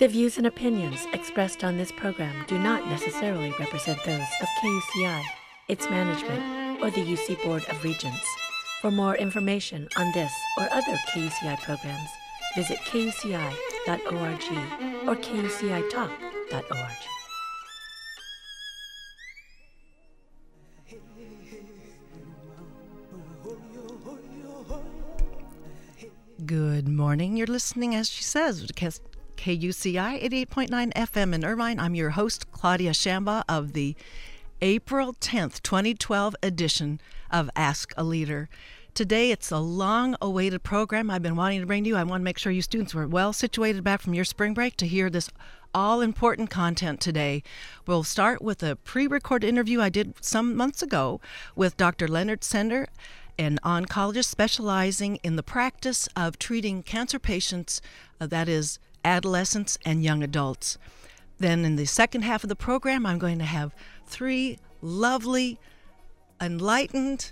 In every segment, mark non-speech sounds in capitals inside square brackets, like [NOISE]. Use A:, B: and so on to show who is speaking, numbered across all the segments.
A: The views and opinions expressed on this program do not necessarily represent those of KUCI, its management, or the UC Board of Regents. For more information on this or other KUCI programs, visit kuci.org or kucitalk.org.
B: Good morning. You're listening, as she says, to KUCI 88.9 FM in Irvine. I'm your host, Claudia Shamba, of the April 10th, 2012 edition of Ask a Leader. Today, it's a long awaited program I've been wanting to bring to you. I want to make sure you students were well situated back from your spring break to hear this all important content today. We'll start with a pre recorded interview I did some months ago with Dr. Leonard Sender an oncologist specializing in the practice of treating cancer patients, uh, that is, adolescents and young adults. Then, in the second half of the program, I'm going to have three lovely, enlightened,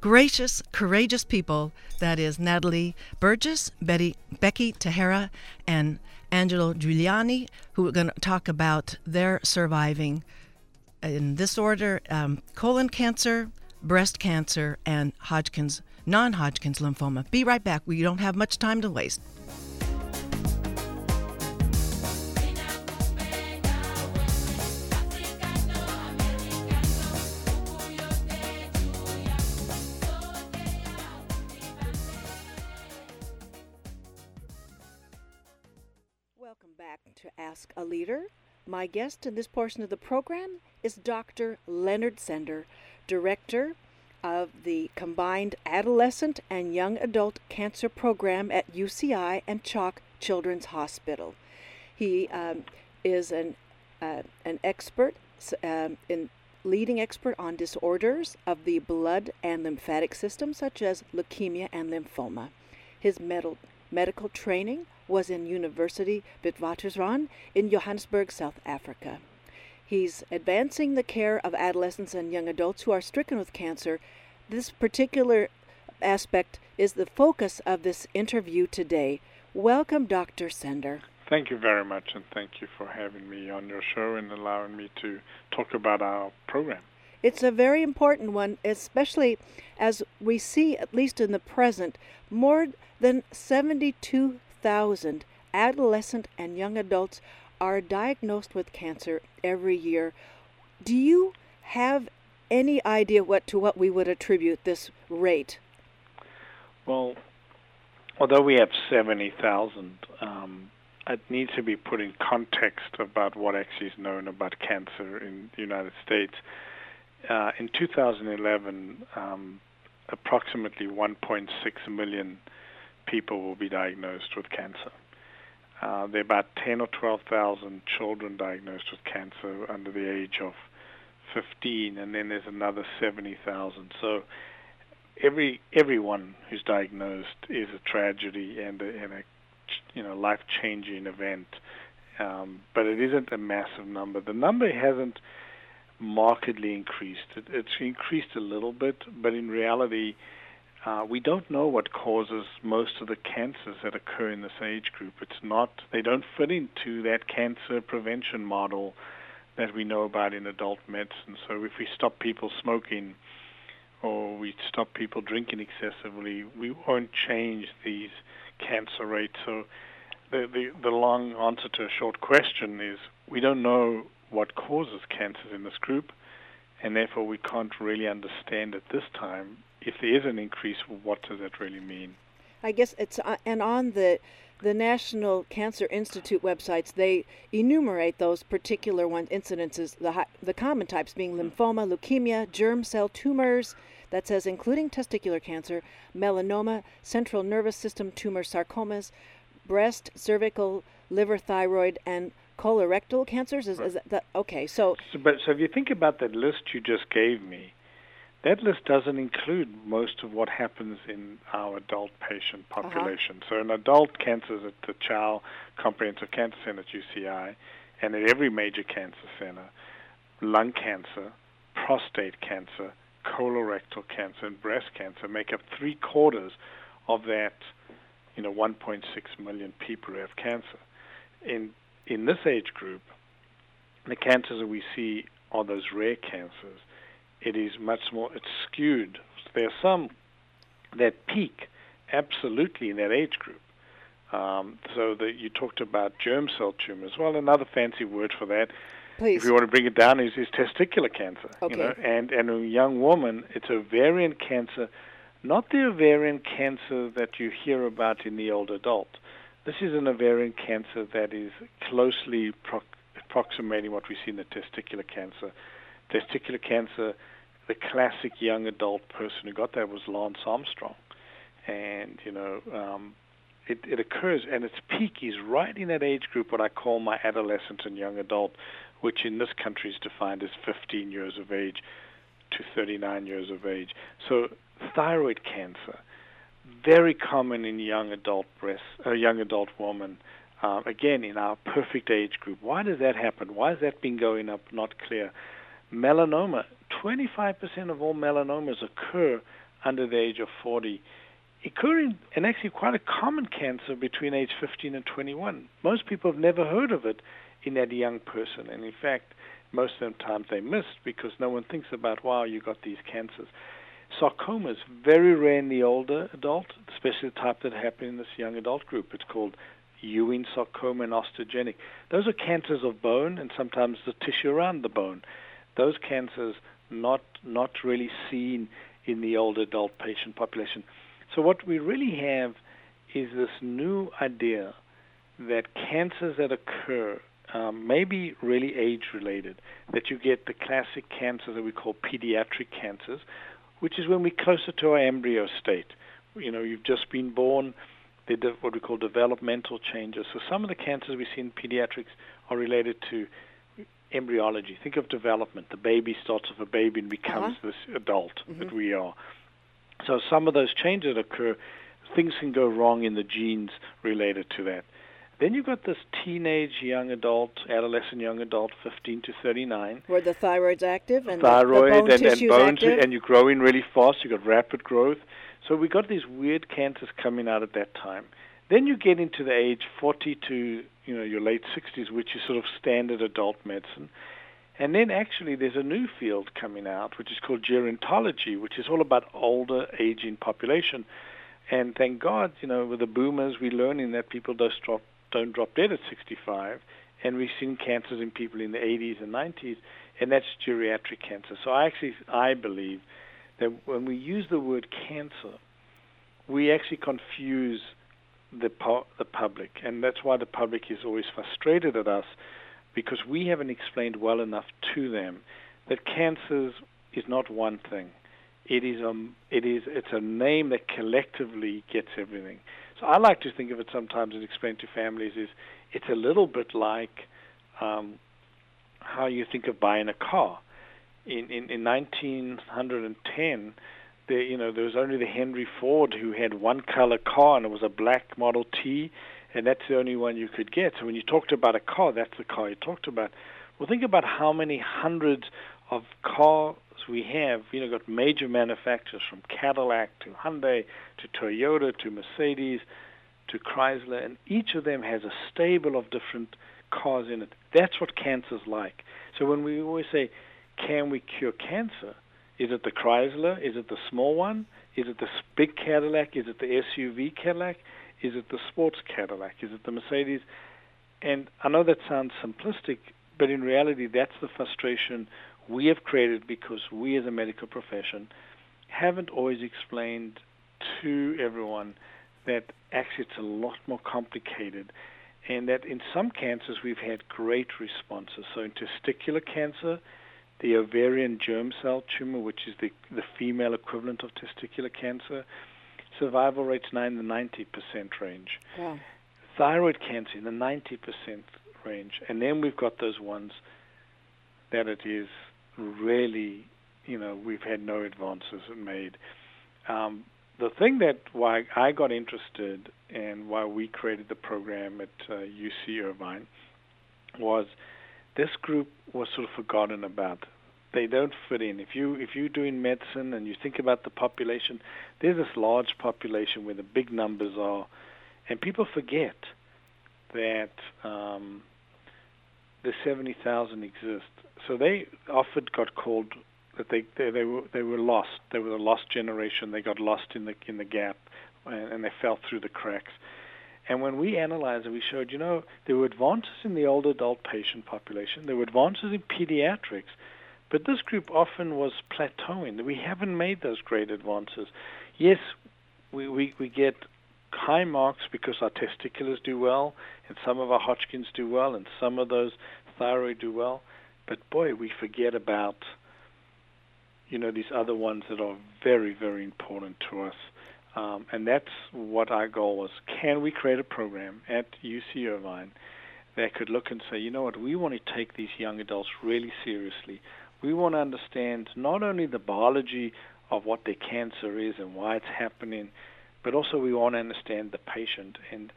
B: gracious, courageous people. That is Natalie Burgess, Betty, Becky Tahara, and Angelo Giuliani, who are going to talk about their surviving, in this order, um, colon cancer, breast cancer, and Hodgkin's, non Hodgkin's lymphoma. Be right back. We don't have much time to waste. Back to Ask a Leader. My guest in this portion of the program is Dr. Leonard Sender, Director of the Combined Adolescent and Young Adult Cancer Program at UCI and CHOC Children's Hospital. He um, is an, uh, an expert um, in leading expert on disorders of the blood and lymphatic system, such as leukemia and lymphoma. His med- medical training was in University Witwatersrand in Johannesburg, South Africa. He's advancing the care of adolescents and young adults who are stricken with cancer. This particular aspect is the focus of this interview today. Welcome, Dr. Sender.
C: Thank you very much, and thank you for having me on your show and allowing me to talk about our program.
B: It's a very important one, especially as we see, at least in the present, more than 72,000 adolescent and young adults are diagnosed with cancer every year. Do you have any idea what to what we would attribute this rate?
C: Well, although we have 70,000, um, it needs to be put in context about what actually is known about cancer in the United States. Uh, in 2011, um, approximately 1.6 million people will be diagnosed with cancer. Uh, there are about 10 or 12,000 children diagnosed with cancer under the age of 15, and then there's another 70,000. So every everyone who's diagnosed is a tragedy and a, and a you know life-changing event. Um, but it isn't a massive number. The number hasn't markedly increased. It, it's increased a little bit, but in reality, uh, we don't know what causes most of the cancers that occur in this age group. It's not, they don't fit into that cancer prevention model that we know about in adult medicine. So if we stop people smoking or we stop people drinking excessively, we won't change these cancer rates. So the, the, the long answer to a short question is we don't know what causes cancers in this group, and therefore we can't really understand at this time if there is an increase, what does that really mean?
B: I guess it's uh, and on the the National Cancer Institute websites they enumerate those particular one incidences the the common types being lymphoma, leukemia, germ cell tumors that says including testicular cancer, melanoma, central nervous system tumor sarcomas, breast, cervical, liver, thyroid and colorectal cancers. Is, is that okay so,
C: so but so if you think about that list you just gave me that list doesn't include most of what happens in our adult patient uh-huh. population. Uh-huh. So, in adult cancers at the Chao Comprehensive Cancer Center at UCI and at every major cancer center, lung cancer, prostate cancer, colorectal cancer, and breast cancer make up three quarters of that, you know, 1.6 million people who have cancer. in in this age group, the cancers that we see are those rare cancers. It is much more it's skewed. There are some that peak absolutely in that age group. Um, so that you talked about germ cell tumors. Well, another fancy word for that,
D: Please.
C: if you want to bring it down, is, is testicular cancer.
D: Okay.
C: You know, and and a young woman, it's ovarian cancer, not the ovarian cancer that you hear about in the old adult. This is an ovarian cancer that is closely pro- approximating what we see in the testicular cancer. Testicular cancer, the classic young adult person who got that was Lance Armstrong, and you know. Um, it, it occurs and its peak is right in that age group what I call my adolescent and young adult, which in this country is defined as 15 years of age to 39 years of age. So thyroid cancer, very common in young adult breast, uh, young adult woman. Uh, again, in our perfect age group. Why does that happen? Why has that been going up? Not clear. Melanoma. 25% of all melanomas occur under the age of 40 occurring and actually quite a common cancer between age 15 and 21. Most people have never heard of it in that young person, and in fact, most of the time they missed because no one thinks about, wow, you got these cancers. Sarcomas, very rare in the older adult, especially the type that happen in this young adult group. It's called Ewing sarcoma and osteogenic. Those are cancers of bone and sometimes the tissue around the bone. Those cancers not not really seen in the older adult patient population. So what we really have is this new idea that cancers that occur um, may be really age-related. That you get the classic cancers that we call pediatric cancers, which is when we're closer to our embryo state. You know, you've just been born. They what we call developmental changes. So some of the cancers we see in pediatrics are related to embryology. Think of development. The baby starts off a baby and becomes
D: Uh-huh.
C: this adult
D: Mhm.
C: that we are. So some of those changes that occur, things can go wrong in the genes related to that. Then you've got this teenage, young adult, adolescent, young adult, 15 to 39.
D: Where the thyroid's active and
C: Thyroid
D: the, bone
C: and, and bones,
D: active.
C: and you're growing really fast. You've got rapid growth. So we've got these weird cancers coming out at that time. Then you get into the age 40 to you know your late 60s, which is sort of standard adult medicine. And then actually there's a new field coming out, which is called gerontology, which is all about older aging population. And thank God, you know, with the boomers, we're learning that people don't drop, don't drop dead at 65. And we've seen cancers in people in the 80s and 90s, and that's geriatric cancer. So I actually, I believe that when we use the word cancer, we actually confuse the, the public. And that's why the public is always frustrated at us because we haven't explained well enough to them that cancers is not one thing. It is um it is it's a name that collectively gets everything. So I like to think of it sometimes and explain to families is it's a little bit like um, how you think of buying a car. In in, in 1910, there you know there was only the Henry Ford who had one color car and it was a black Model T and that's the only one you could get. So when you talked about a car, that's the car you talked about. Well, think about how many hundreds of cars we have. You know, got major manufacturers from Cadillac to Hyundai to Toyota to Mercedes to Chrysler, and each of them has a stable of different cars in it. That's what cancer's like. So when we always say, "Can we cure cancer?" Is it the Chrysler? Is it the small one? Is it the big Cadillac? Is it the SUV Cadillac? Is it the sports Cadillac? Is it the Mercedes? And I know that sounds simplistic, but in reality, that's the frustration we have created because we as a medical profession haven't always explained to everyone that actually it's a lot more complicated and that in some cancers we've had great responses. So in testicular cancer, the ovarian germ cell tumor, which is the, the female equivalent of testicular cancer, survival rates now in the 90% range.
D: Wow.
C: Thyroid cancer in the 90% range. And then we've got those ones that it is really, you know, we've had no advances made. Um, the thing that why I got interested and why we created the program at uh, UC Irvine was this group was sort of forgotten about. They don't fit in. If you if you're doing medicine and you think about the population, there's this large population where the big numbers are, and people forget that um, the 70,000 exist. So they often got called that they, they they were they were lost. They were the lost generation. They got lost in the in the gap, and, and they fell through the cracks. And when we analyzed it, we showed, you know, there were advances in the older adult patient population. There were advances in pediatrics, but this group often was plateauing. We haven't made those great advances. Yes, we, we, we get high marks because our testiculars do well, and some of our Hodgkins do well, and some of those thyroid do well. But boy, we forget about you know these other ones that are very very important to us. Um, and that's what our goal was. Can we create a program at UC Irvine that could look and say, you know what, we want to take these young adults really seriously. We want to understand not only the biology of what their cancer is and why it's happening, but also we want to understand the patient. And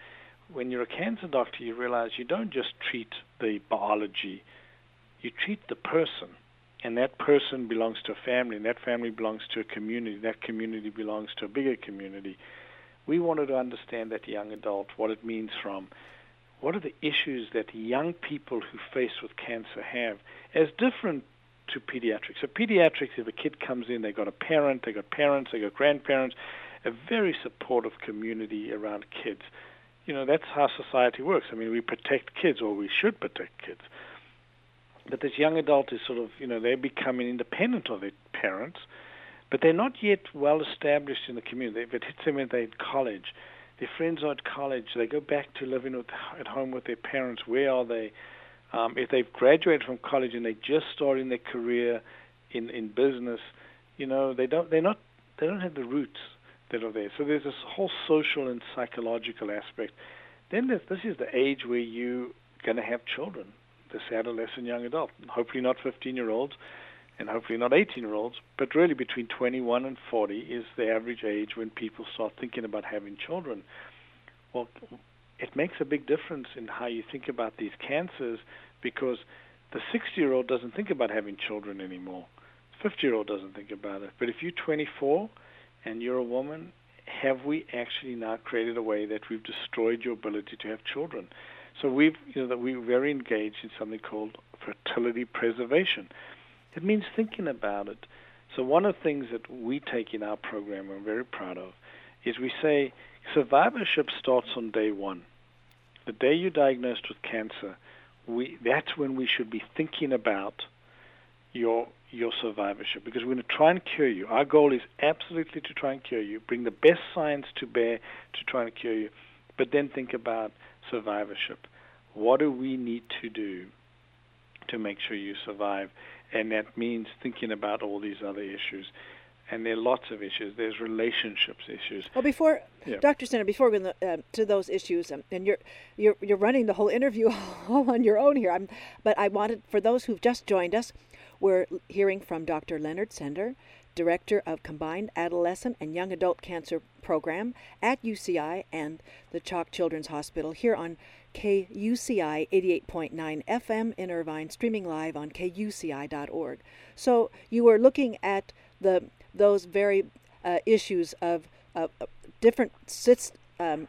C: when you're a cancer doctor, you realize you don't just treat the biology, you treat the person and that person belongs to a family, and that family belongs to a community, that community belongs to a bigger community. We wanted to understand that young adult, what it means from what are the issues that young people who face with cancer have as different to pediatrics. So pediatrics, if a kid comes in, they've got a parent, they've got parents, they've got grandparents, a very supportive community around kids. You know, that's how society works. I mean, we protect kids, or we should protect kids. But this young adult is sort of, you know, they're becoming independent of their parents, but they're not yet well established in the community. If it hits them when they're in college, their friends are at college, they go back to living with, at home with their parents. Where are they? Um, if they've graduated from college and they're just starting their career in in business, you know, they don't they're not they don't have the roots that are there. So there's this whole social and psychological aspect. Then this, is the age where you're going to have children this adolescent young adult. Hopefully not 15 year olds and hopefully not 18 year olds, but really between 21 and 40 is the average age when people start thinking about having children. Well, it makes a big difference in how you think about these cancers because the 60 year old doesn't think about having children anymore. 50 year old doesn't think about it. But if you're 24 and you're a woman, have we actually now created a way that we've destroyed your ability to have children? So we've, you know, that we're very engaged in something called fertility preservation. It means thinking about it. So one of the things that we take in our program, I'm very proud of, is we say survivorship starts on day one. The day you're diagnosed with cancer, we that's when we should be thinking about your your survivorship because we're going to try and cure you. Our goal is absolutely to try and cure you, bring the best science to bear to try and cure you, but then think about survivorship. What do we need to do to make sure you survive? And that means thinking about all these other issues. And there are lots of issues. There's relationships issues.
D: Well, before yeah. Dr. Sender, before we go uh, to those issues, um, and you're you're you're running the whole interview [LAUGHS] all on your own here. I'm, but I wanted for those who've just joined us, we're hearing from Dr. Leonard Sender, Director of Combined Adolescent and Young Adult Cancer Program at UCI and the CHOC Children's Hospital here on KUCI 88.9 FM in Irvine, streaming live on kuci.org. So you were looking at the those very uh, issues of uh, different um,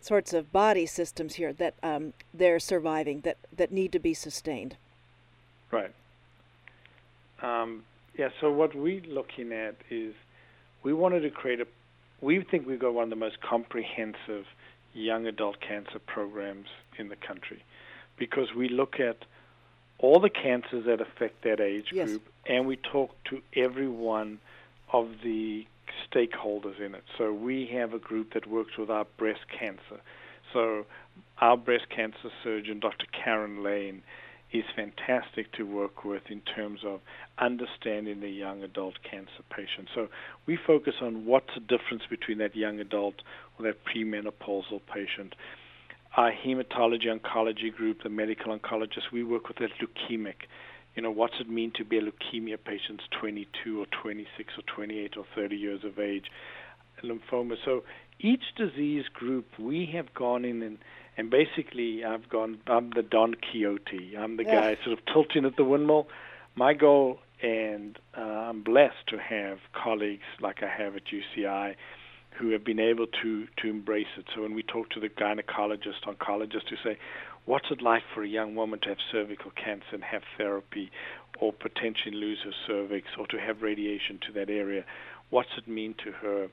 D: sorts of body systems here that um, they're surviving that, that need to be sustained.
C: Right. Um, yeah, so what we're looking at is we wanted to create a, we think we've got one of the most comprehensive young adult cancer programs in the country because we look at all the cancers that affect that age
D: yes.
C: group and we talk to every one of the stakeholders in it. So we have a group that works with our breast cancer. So our breast cancer surgeon, Dr. Karen Lane, is fantastic to work with in terms of understanding the young adult cancer patient. So we focus on what's the difference between that young adult or that premenopausal patient. Our hematology oncology group, the medical oncologists, we work with that leukemic. You know, what's it mean to be a leukemia patient 22 or 26 or 28 or 30 years of age? Lymphoma. So each disease group, we have gone in and and basically I've gone. I'm the Don Quixote. I'm the guy sort of tilting at the windmill. My goal, and uh, I'm blessed to have colleagues like I have at UCI, who have been able to to embrace it. So when we talk to the gynecologist, oncologist, who say, "What's it like for a young woman to have cervical cancer and have therapy, or potentially lose her cervix, or to have radiation to that area? What's it mean to her?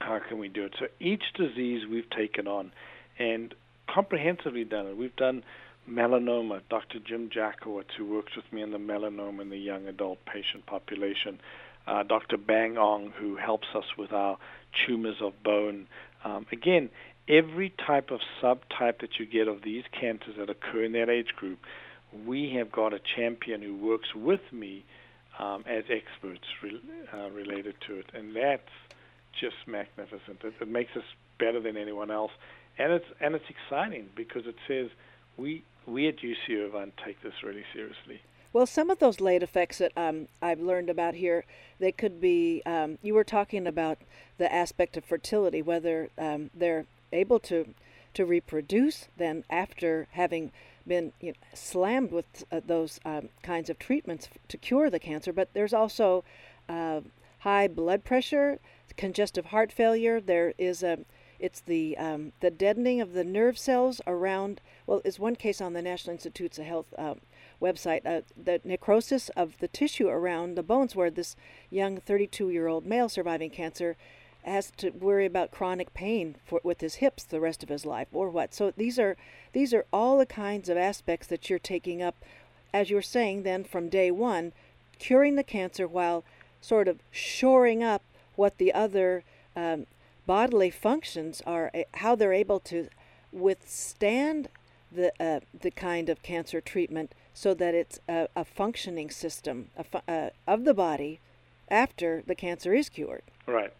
C: How can we do it?" So each disease we've taken on, and comprehensively done it. We've done melanoma. Dr. Jim Jakowatz, who works with me on the melanoma in the young adult patient population. Uh, Dr. Bang Hoang, who helps us with our tumors of bone. Um, again, every type of subtype that you get of these cancers that occur in that age group, we have got a champion who works with me um, as experts re- uh, related to it, and that's just magnificent. It, it makes us better than anyone else, and it's and it's exciting because it says we we at UC Irvine take this really seriously.
B: Well, some of those late effects that um, I've learned about here, they could be. Um, you were talking about the aspect of fertility, whether um, they're able to to reproduce then after having been you know, slammed with uh, those um, kinds of treatments to cure the cancer. But there's also uh, high blood pressure, congestive heart failure. There is a it's the um, the deadening of the nerve cells around. Well, is one case on the National Institutes of Health uh, website, uh, the necrosis of the tissue around the bones, where this young 32 year old male surviving cancer has to worry about chronic pain for, with his hips the rest of his life, or what. So these are these are all the kinds of aspects that you're taking up, as you're saying. Then from day one, curing the cancer while sort of shoring up what the other um, bodily functions are, eh, how they're able to withstand the uh, the kind of cancer treatment so that it's a, a functioning system fu- uh, of the body after the cancer is cured.
C: Right.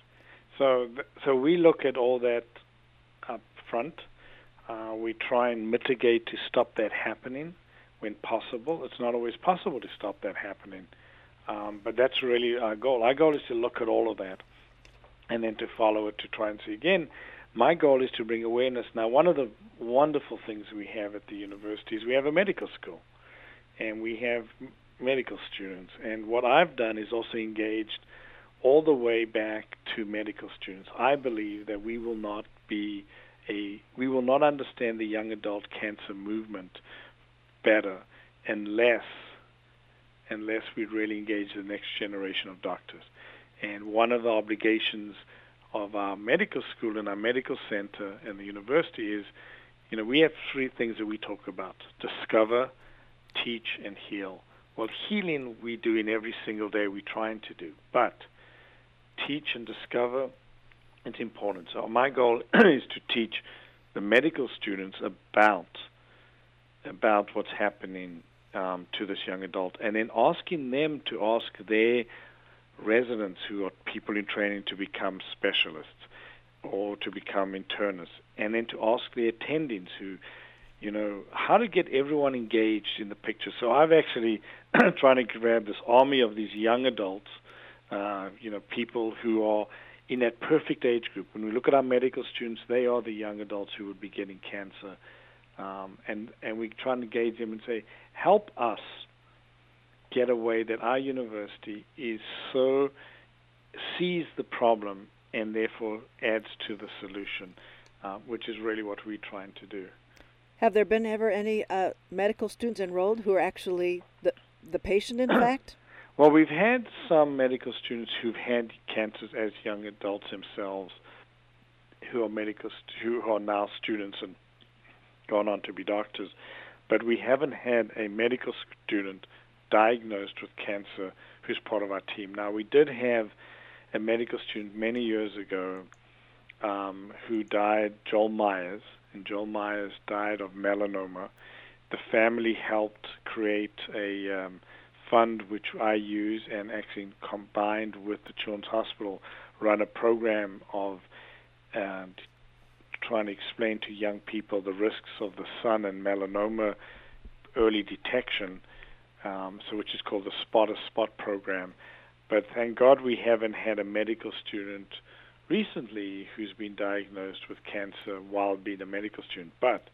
C: So, so we look at all that up front. Uh, we try and mitigate to stop that happening when possible. It's not always possible to stop that happening, um, but that's really our goal. Our goal is to look at all of that and then to follow it to try and see again. My goal is to bring awareness. Now, one of the wonderful things we have at the university is we have a medical school and we have medical students. And what I've done is also engaged all the way back to medical students. I believe that we will not be a we will not understand the young adult cancer movement better unless unless we really engage the next generation of doctors. And one of the obligations of our medical school and our medical center and the university is, you know, we have three things that we talk about: discover, teach, and heal. Well, healing we do in every single day we're trying to do, but teach and discover, it's important. So my goal [CLEARS THROAT] is to teach the medical students about about what's happening um, to this young adult, and then asking them to ask their residents who are people in training to become specialists or to become internists, and then to ask the attendings who you know, how to get everyone engaged in the picture. So I've actually [CLEARS THROAT] trying to grab this army of these young adults, uh, you know, people who are in that perfect age group. When we look at our medical students, they are the young adults who would be getting cancer. Um, and, and we try and engage them and say, help us get a way that our university is so sees the problem and therefore adds to the solution, uh, which is really what we're trying to do.
B: Have there been ever any uh, medical students enrolled who are actually the the patient, in [CLEARS THROAT] fact?
C: Well, we've had some medical students who've had cancers as young adults themselves, who are medical who are now students and gone on to be doctors, but we haven't had a medical student diagnosed with cancer who's part of our team. Now, we did have a medical student many years ago um, who died, Joel Myers, and Joel Myers died of melanoma. The family helped create a um, fund which I use and actually combined with the Children's Hospital run a program of uh, trying to explain to young people the risks of the sun and melanoma early detection, um, so which is called the Spot a Spot program. But thank God we haven't had a medical student recently who's been diagnosed with cancer while being a medical student, but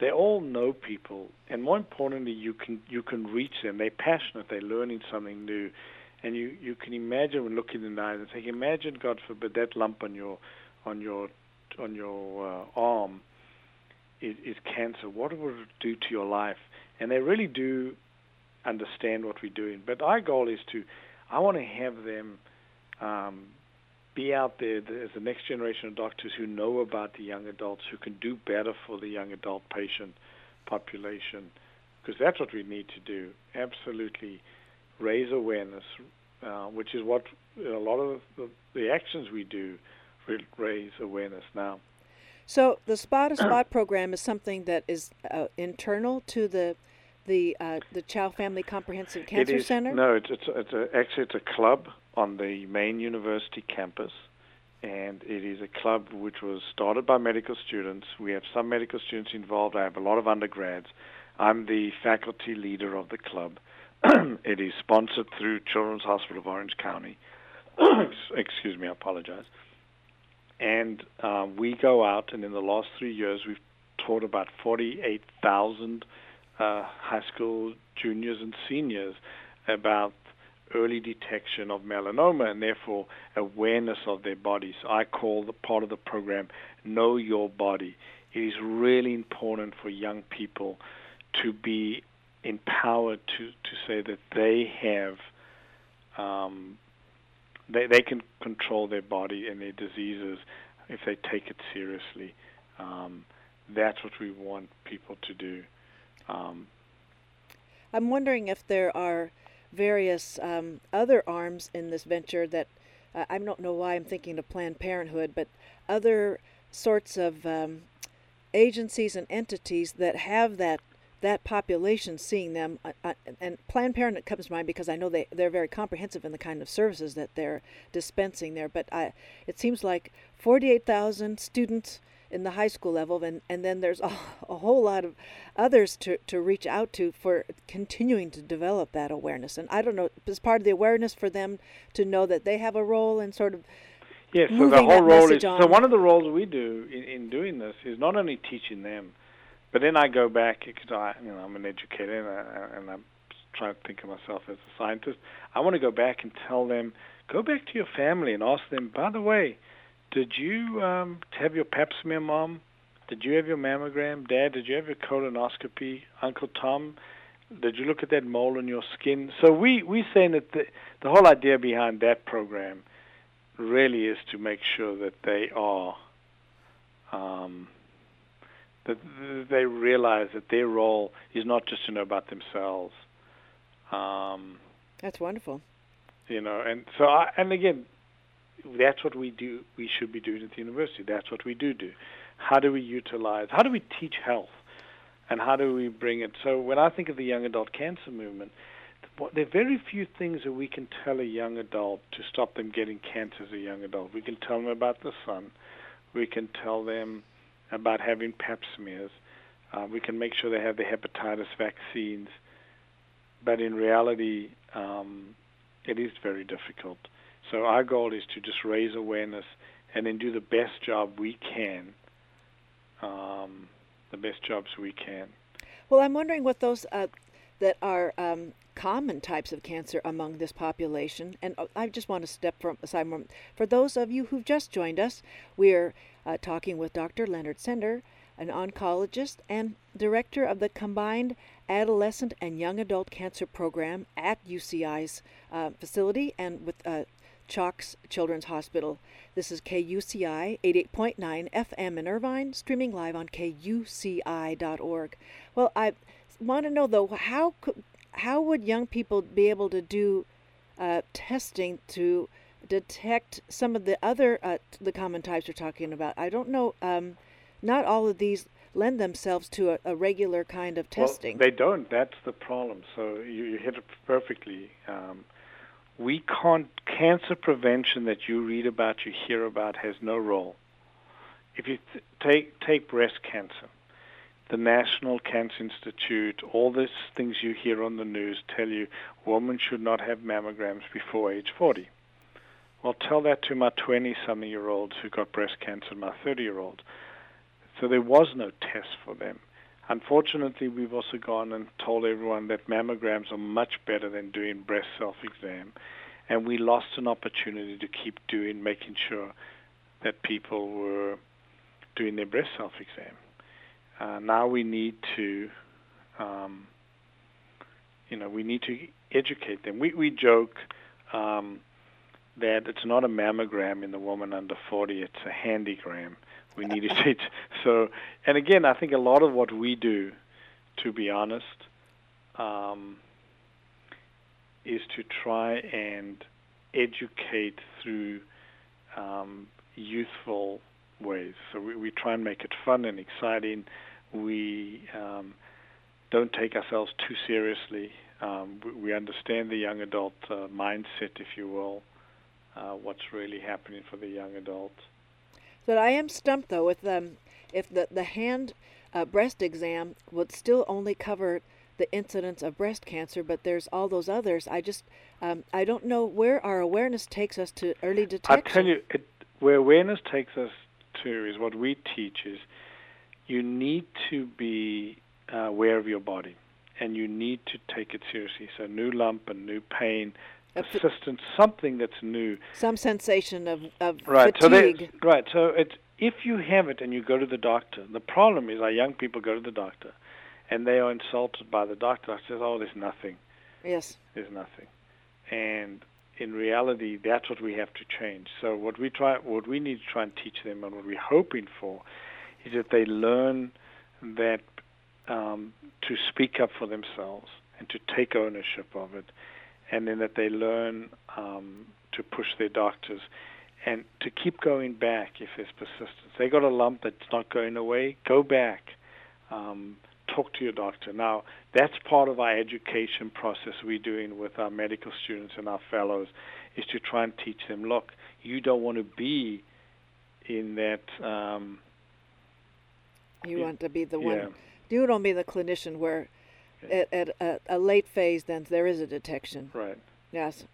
C: they all know people, and more importantly, you can you can reach them. They're passionate. They're learning something new, and you you can imagine when looking in the eyes and saying, imagine God forbid that lump on your on your on your uh, arm is, is cancer. What would it do to your life? And they really do understand what we're doing. But our goal is to, I want to have them um, be out there as the next generation of doctors who know about the young adults, who can do better for the young adult patient population, because that's what we need to do. Absolutely raise awareness, uh, which is what a lot of the, the actions we do will raise awareness now.
B: So the Spot a Spot program is something that is uh, internal to the the uh, the Chao Family Comprehensive Cancer
C: is,
B: Center?
C: No, it's it's, it's a, actually it's a club on the main university campus, and it is a club which was started by medical students. We have some medical students involved. I have a lot of undergrads. I'm the faculty leader of the club. [CLEARS THROAT] it is sponsored through Children's Hospital of Orange County. [CLEARS THROAT] Excuse me, I apologize. And uh, we go out, and in the last three years, we've taught about 48,000 uh, high school juniors and seniors about early detection of melanoma and therefore awareness of their bodies. I call the part of the program Know Your Body. It is really important for young people to be empowered to, to say that they have um, they they can control their body and their diseases if they take it seriously. Um, that's what we want people to do. Um,
B: I'm wondering if there are various um, other arms in this venture that uh, I don't know why I'm thinking of Planned Parenthood, but other sorts of um, agencies and entities that have that that population seeing them uh, uh, and Planned Parenthood comes to mind because I know they they're very comprehensive in the kind of services that they're dispensing there. But I, it seems like 48,000 students in the high school level, and, and then there's [LAUGHS] a, a whole lot of others to, to reach out to for continuing to develop that awareness. And I don't know, it's part of the awareness for them to know that they have a role in sort of
C: Yes,
B: so
C: the whole role is
B: on.
C: so one of the roles we do in, in doing this is not only teaching them, but then I go back because I, you know, I'm an educator and, I, and I'm trying to think of myself as a scientist. I want to go back and tell them, go back to your family and ask them. By the way, did you um, have your Pap smear, Mom? Did you have your mammogram, Dad? Did you have your colonoscopy, Uncle Tom? Did you look at that mole on your skin? So we we saying that the the whole idea behind that program really is to make sure that they are um, that they realize that their role is not just to know about themselves. Um,
B: That's wonderful.
C: You know, and so I, and again, that's what we do. We should be doing at the university. That's what we do do. How do we utilize? How do we teach health? And how do we bring it? So when I think of the young adult cancer movement, there are very few things that we can tell a young adult to stop them getting cancer as a young adult. We can tell them about the sun. We can tell them about having pap smears. Uh, we can make sure they have the hepatitis vaccines. But in reality, um, it is very difficult. So our goal is to just raise awareness and then do the best job we can, um, the best jobs we can.
B: Well, I'm wondering what those uh, that are um, common types of cancer among this population. And uh, I just want to step from aside for those of you who've just joined us. We're uh, talking with Dr. Leonard Sender, an oncologist and director of the Combined Adolescent and Young Adult Cancer Program at UCI's uh, facility and with CHOC's Children's Hospital. This is KUCI 88.9 FM in Irvine, streaming live on kuci.org. Well, I want to know though, how could, how would young people be able to do uh, testing to detect some of the other uh, the common types you're talking about? I don't know. Um, not all of these lend themselves to a, a regular kind of testing.
C: Well, they don't. That's the problem. So you, you hit it perfectly. Um, we can't cancer prevention that you read about, you hear about, has no role. If you th- take take breast cancer, the National Cancer Institute, all these things you hear on the news tell you women should not have mammograms before age 40. Well, tell that to my 20-something year olds who got breast cancer my 30-year-olds. So there was no test for them. Unfortunately, we've also gone and told everyone that mammograms are much better than doing breast self-exam. and we lost an opportunity to keep doing, making sure that people were doing their breast self exam. Uh, now we need to, um, you know, we need to educate them. We we joke um, that it's not a mammogram in the woman under 40; it's a handygram. We needed it. [LAUGHS] So, and again, I think a lot of what we do, to be honest, um, is to try and educate through um, youthful ways. So we, we try and make it fun and exciting. We um, don't take ourselves too seriously. Um, we, we, understand the young adult uh, mindset, if you will, uh, what's really happening for the young adult.
B: But I am stumped though with um, if the the hand uh, breast exam would still only cover the incidence of breast cancer, but there's all those others. I just um, I don't know where our awareness takes us to early detection.
C: I tell you, it, where awareness takes us to is what we teach is you need to be uh, aware of your body and you need to take it seriously. So new lump and new pain, persistence, something that's new.
B: Some sensation of, of
C: right,
B: fatigue.
C: So right. So it's if you have it and you go to the doctor, the problem is our young people go to the doctor and they are insulted by the doctor. I says, "Oh, there's nothing."
B: Yes.
C: There's nothing, and in reality, that's what we have to change. So what we try, what we need to try and teach them, and what we're hoping for, is that they learn that um, to speak up for themselves and to take ownership of it, and then that they learn um, to push their doctors and to keep going back if there's persistence. They got a lump that's not going away, go back. Um, talk to your doctor. Now, that's part of our education process we're doing with our medical students and our fellows is to try and teach them, look, you don't want to be in that. Um,
B: you want to be the
C: yeah.
B: one. You don't be the clinician where at, at a, a, late phase then there is a detection.
C: Right.
B: Yes.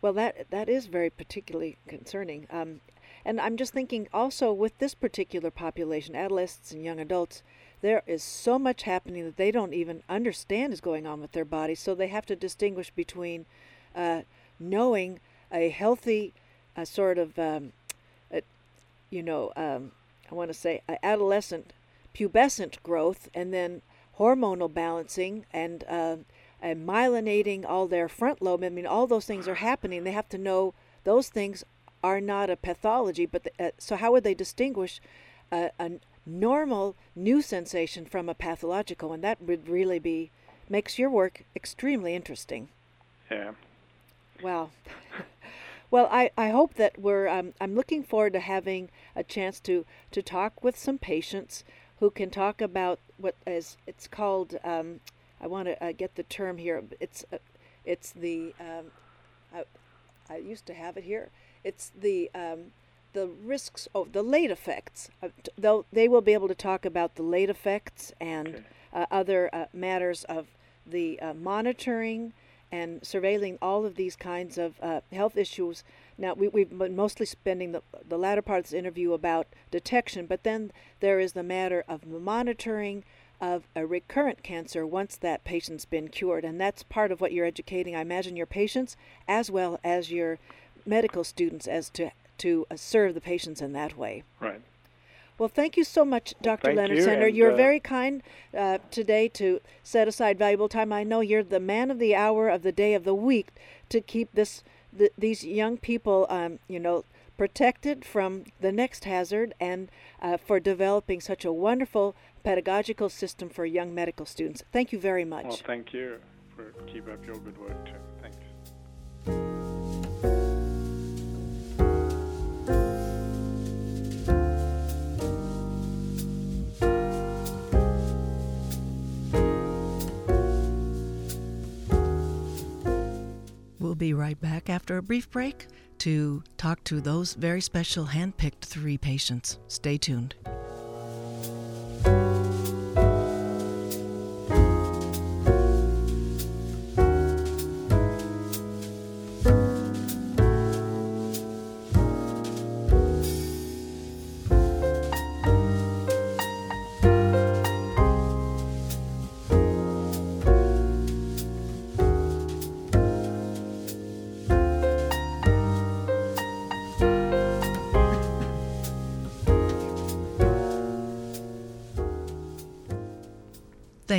B: Well, that that is very particularly concerning. Um, and I'm just thinking also with this particular population, adolescents and young adults, there is so much happening that they don't even understand is going on with their body. So they have to distinguish between uh, knowing a healthy uh, sort of, um, a, you know, um, I want to say adolescent pubescent growth and then hormonal balancing and, uh, and myelinating all their front lobe. I mean, all those things are happening. They have to know those things are not a pathology. But the, uh, so, how would they distinguish uh, a, normal new sensation from a pathological and that would really be makes your work extremely interesting
C: yeah
B: wow [LAUGHS] well i i hope that we're um, i'm looking forward to having a chance to to talk with some patients who can talk about what is it's called um, i want to uh, get the term here it's uh, it's the um, I, I used to have it here it's the um, the risks of the late effects. They'll, they will be able to talk about the late effects and
C: okay.
B: uh, other uh, matters of the uh, monitoring and surveilling all of these kinds of uh, health issues. Now, we, we've been mostly spending the, the latter part of this interview about detection, but then there is the matter of monitoring of a recurrent cancer once that patient's been cured. And that's part of what you're educating, I imagine, your patients as well as your medical students as to to uh, serve the patients in that way.
C: Right.
B: Well, thank you so much, Dr.
C: Thank
B: Leonard
C: you,
B: Sender. You're
C: uh,
B: very kind uh, today to set aside valuable time. I know you're the man of the hour of the day of the week to keep this the, these young people, um, you know, protected from the next hazard and uh, for developing such a wonderful pedagogical system for young medical students. Thank you very much.
C: Well, thank you for keep up your good work. Thanks.
E: Be right back after a brief break to talk to those very special hand-picked three patients. Stay tuned.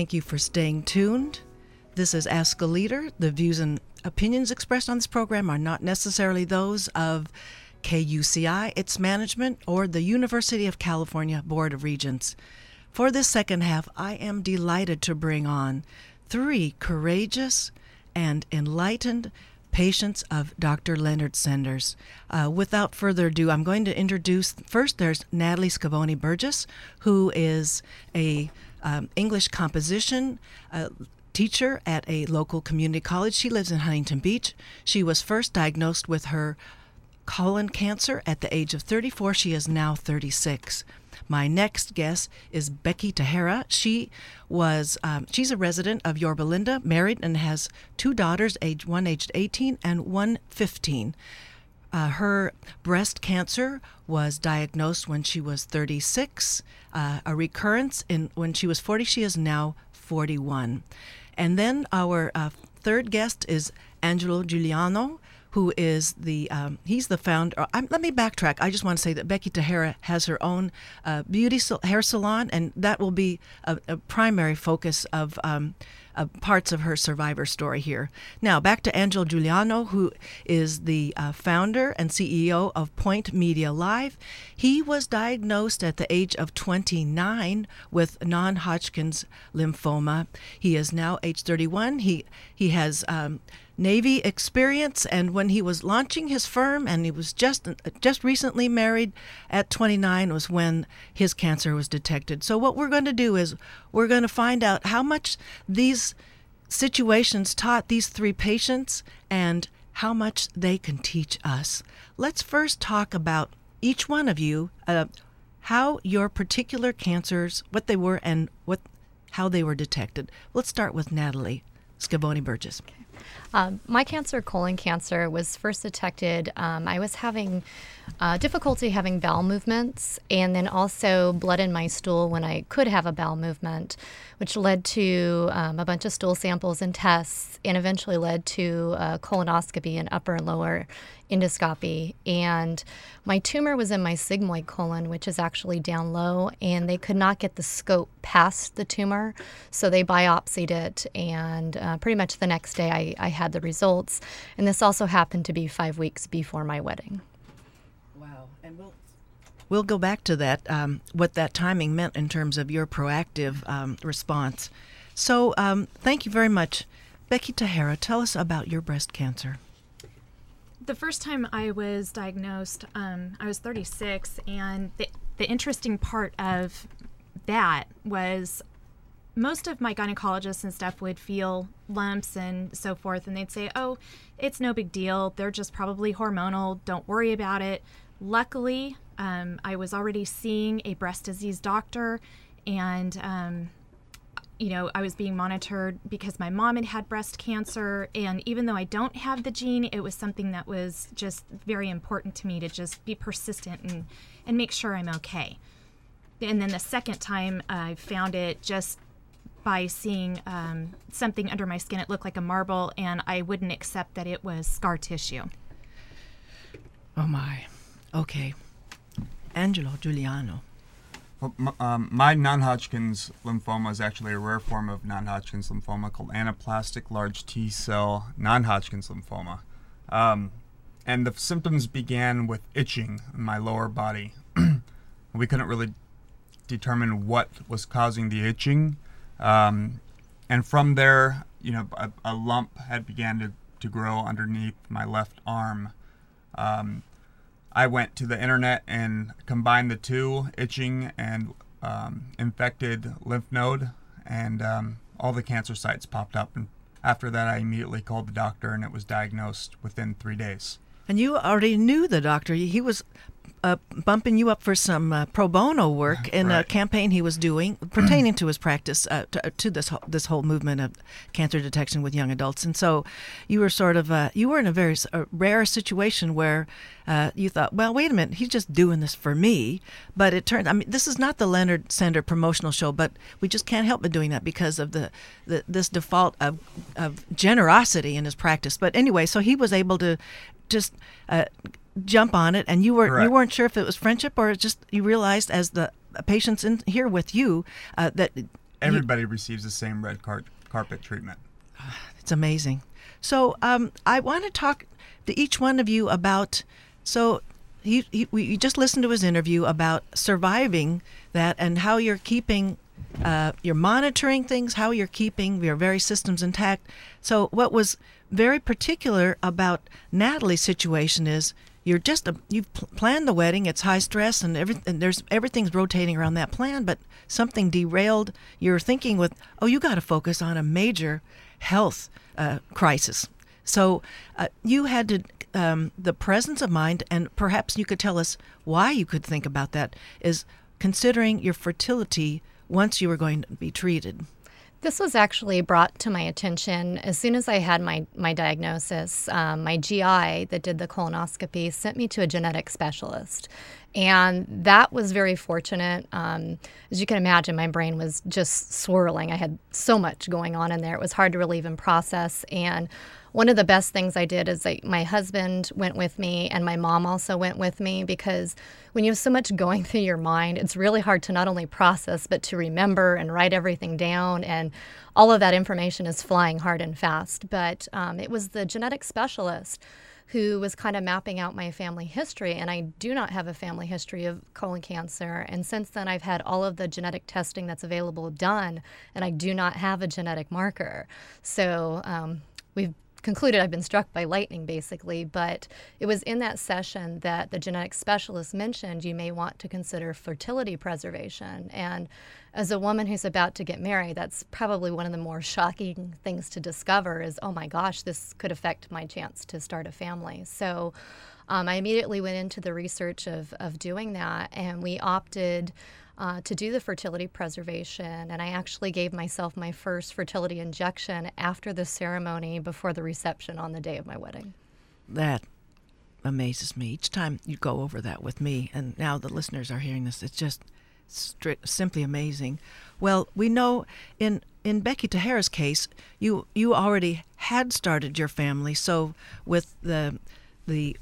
B: Thank you for staying tuned. This is Ask a Leader. The views and opinions expressed on this program are not necessarily those of KUCI, its management, or the University of California Board of Regents. For this second half, I am delighted to bring on three courageous and enlightened patients of Dr. Leonard Senders. Uh, without further ado, I'm going to introduce first there's Natalie Scavone Burgess, who is a um, English composition uh, teacher at a local community college. She lives in Huntington Beach. She was first diagnosed with her colon cancer at the age of 34. She is now 36. My next guest is Becky Tahera. She was um, she's a resident of Yorba Linda, married, and has two daughters, age one aged 18 and one 15. Uh, her breast cancer was diagnosed when she was 36. Uh, a recurrence in when she was 40. She is now 41. And then our uh, third guest is Angelo Giuliano who is the um, he's the founder. I'm, let me backtrack. I just want to say that Becky Tahera has her own uh, beauty hair salon, and that will be a, a primary focus of. Um, uh, parts of her survivor story here. Now, back to Angel Giuliano, who is the uh, founder and CEO of Point Media Live. He was diagnosed at the age of 29 with non Hodgkin's lymphoma. He is now age 31. He, he has. Um, Navy experience, and when he was launching his firm, and he was just just recently married at 29, was when his cancer was detected. So what we're going to do is we're going to find out how much these situations taught these three patients and how much they can teach us. Let's first talk about each one of you, uh, how your particular cancers, what they were, and what how they were detected. Let's start with Natalie Scavone Burgess. Okay.
F: Um, my cancer, colon cancer, was first detected. Um, I was having uh, difficulty having bowel movements, and then also blood in my stool when I could have a bowel movement, which led to um, a bunch of stool samples and tests, and eventually led to colonoscopy and upper and lower endoscopy. And my tumor was in my sigmoid colon, which is actually down low, and they could not get the scope past the tumor. So they biopsied it, and uh, pretty much the next day I, I had the results. And this also happened to be five weeks before my wedding.
B: Wow. And we'll, we'll go back to that, um, what that timing meant in terms of your proactive um, response. So um, thank you very much. Becky Tahera, tell us about your breast cancer
G: the first time I was diagnosed, um, I was 36, and the, the interesting part of that was most of my gynecologists and stuff would feel lumps and so forth, and they'd say, Oh, it's no big deal. They're just probably hormonal. Don't worry about it. Luckily, um, I was already seeing a breast disease doctor, and um, you know, I was being monitored because my mom had had breast cancer. And even though I don't have the gene, it was something that was just very important to me to just be persistent and, and make sure I'm okay. And then the second time I found it just by seeing um, something under my skin. It looked like a marble, and I wouldn't accept that it was scar tissue.
B: Oh, my. Okay. Angelo Giuliano.
H: Well, um, my non-Hodgkin's lymphoma is actually a rare form of non-Hodgkin's lymphoma called anaplastic large T cell non-Hodgkin's lymphoma, um, and the symptoms began with itching in my lower body. [CLEARS THROAT] we couldn't really determine what was causing the itching, um, and from there, you know, a, a, lump had began to, to grow underneath my left arm. Um, I went to the internet and combined the two, itching and um, infected lymph node, and um, all the cancer sites popped up. And after that, I immediately called the doctor, and it was diagnosed within three days.
B: And you already knew the doctor. He was uh, bumping you up for some uh, pro bono work in right. a campaign he was doing [CLEARS THROAT] pertaining to his practice uh, to, to, this whole, this whole movement of cancer detection with young adults. And so you were sort of uh, you were in a very rare situation where uh, you thought, well, wait a minute, he's just doing this for me. But it turned. I mean, this is not the Leonard Sender promotional show, but we just can't help but doing that because of the, the this default of of generosity in his practice. But anyway, so he was able to just uh, jump on it, and you were Correct. you weren't sure if it was friendship or just you realized as the patients in here with you uh, that
H: everybody receives the same red car- carpet treatment.
B: It's amazing. So um, I want to talk to each one of you about. So he, he, we just listened to his interview about surviving that and how you're keeping, uh, you're monitoring things, how you're keeping your very systems intact. So what was very particular about Natalie's situation is you're just a, you've pl- planned the wedding. It's high stress and everything. There's everything's rotating around that plan, but something derailed your thinking with. Oh, you got to focus on a major health uh, crisis. So uh, you had to um, the presence of mind, and perhaps you could tell us why you could think about that. Is considering your fertility once you were going to be treated.
F: This was actually brought to my attention as soon as I had my, my diagnosis. Um, my GI that did the colonoscopy sent me to a genetic specialist. And that was very fortunate. Um, as you can imagine, my brain was just swirling. I had so much going on in there. It was hard to really even process. And one of the best things I did is like my husband went with me and my mom also went with me because when you have so much going [LAUGHS] through your mind, it's really hard to not only process but to remember and write everything down. And all of that information is flying hard and fast. But um, it was the genetic specialist who was kind of mapping out my family history. And I do not have a family history of colon cancer. And since then, I've had all of the genetic testing that's available done, and I do not have a genetic marker. So um, we've concluded I've been struck by lightning, basically. But it was in that session that the genetic specialist mentioned you may want to consider fertility preservation. And as a woman who's about to get married, that's probably one of the more shocking things to discover is, oh my gosh, this could affect my chance to start a family. So um, I immediately went into the research of, of doing that, and we opted uh, to do the fertility preservation. And I actually gave myself my first fertility injection after the ceremony before the reception on the day of my wedding.
B: That amazes me. Each time you go over that with me, and now the listeners are hearing this, it's just strict, simply amazing. Well, we know in in Becky Tahara's case, you you already had started your family, so with the the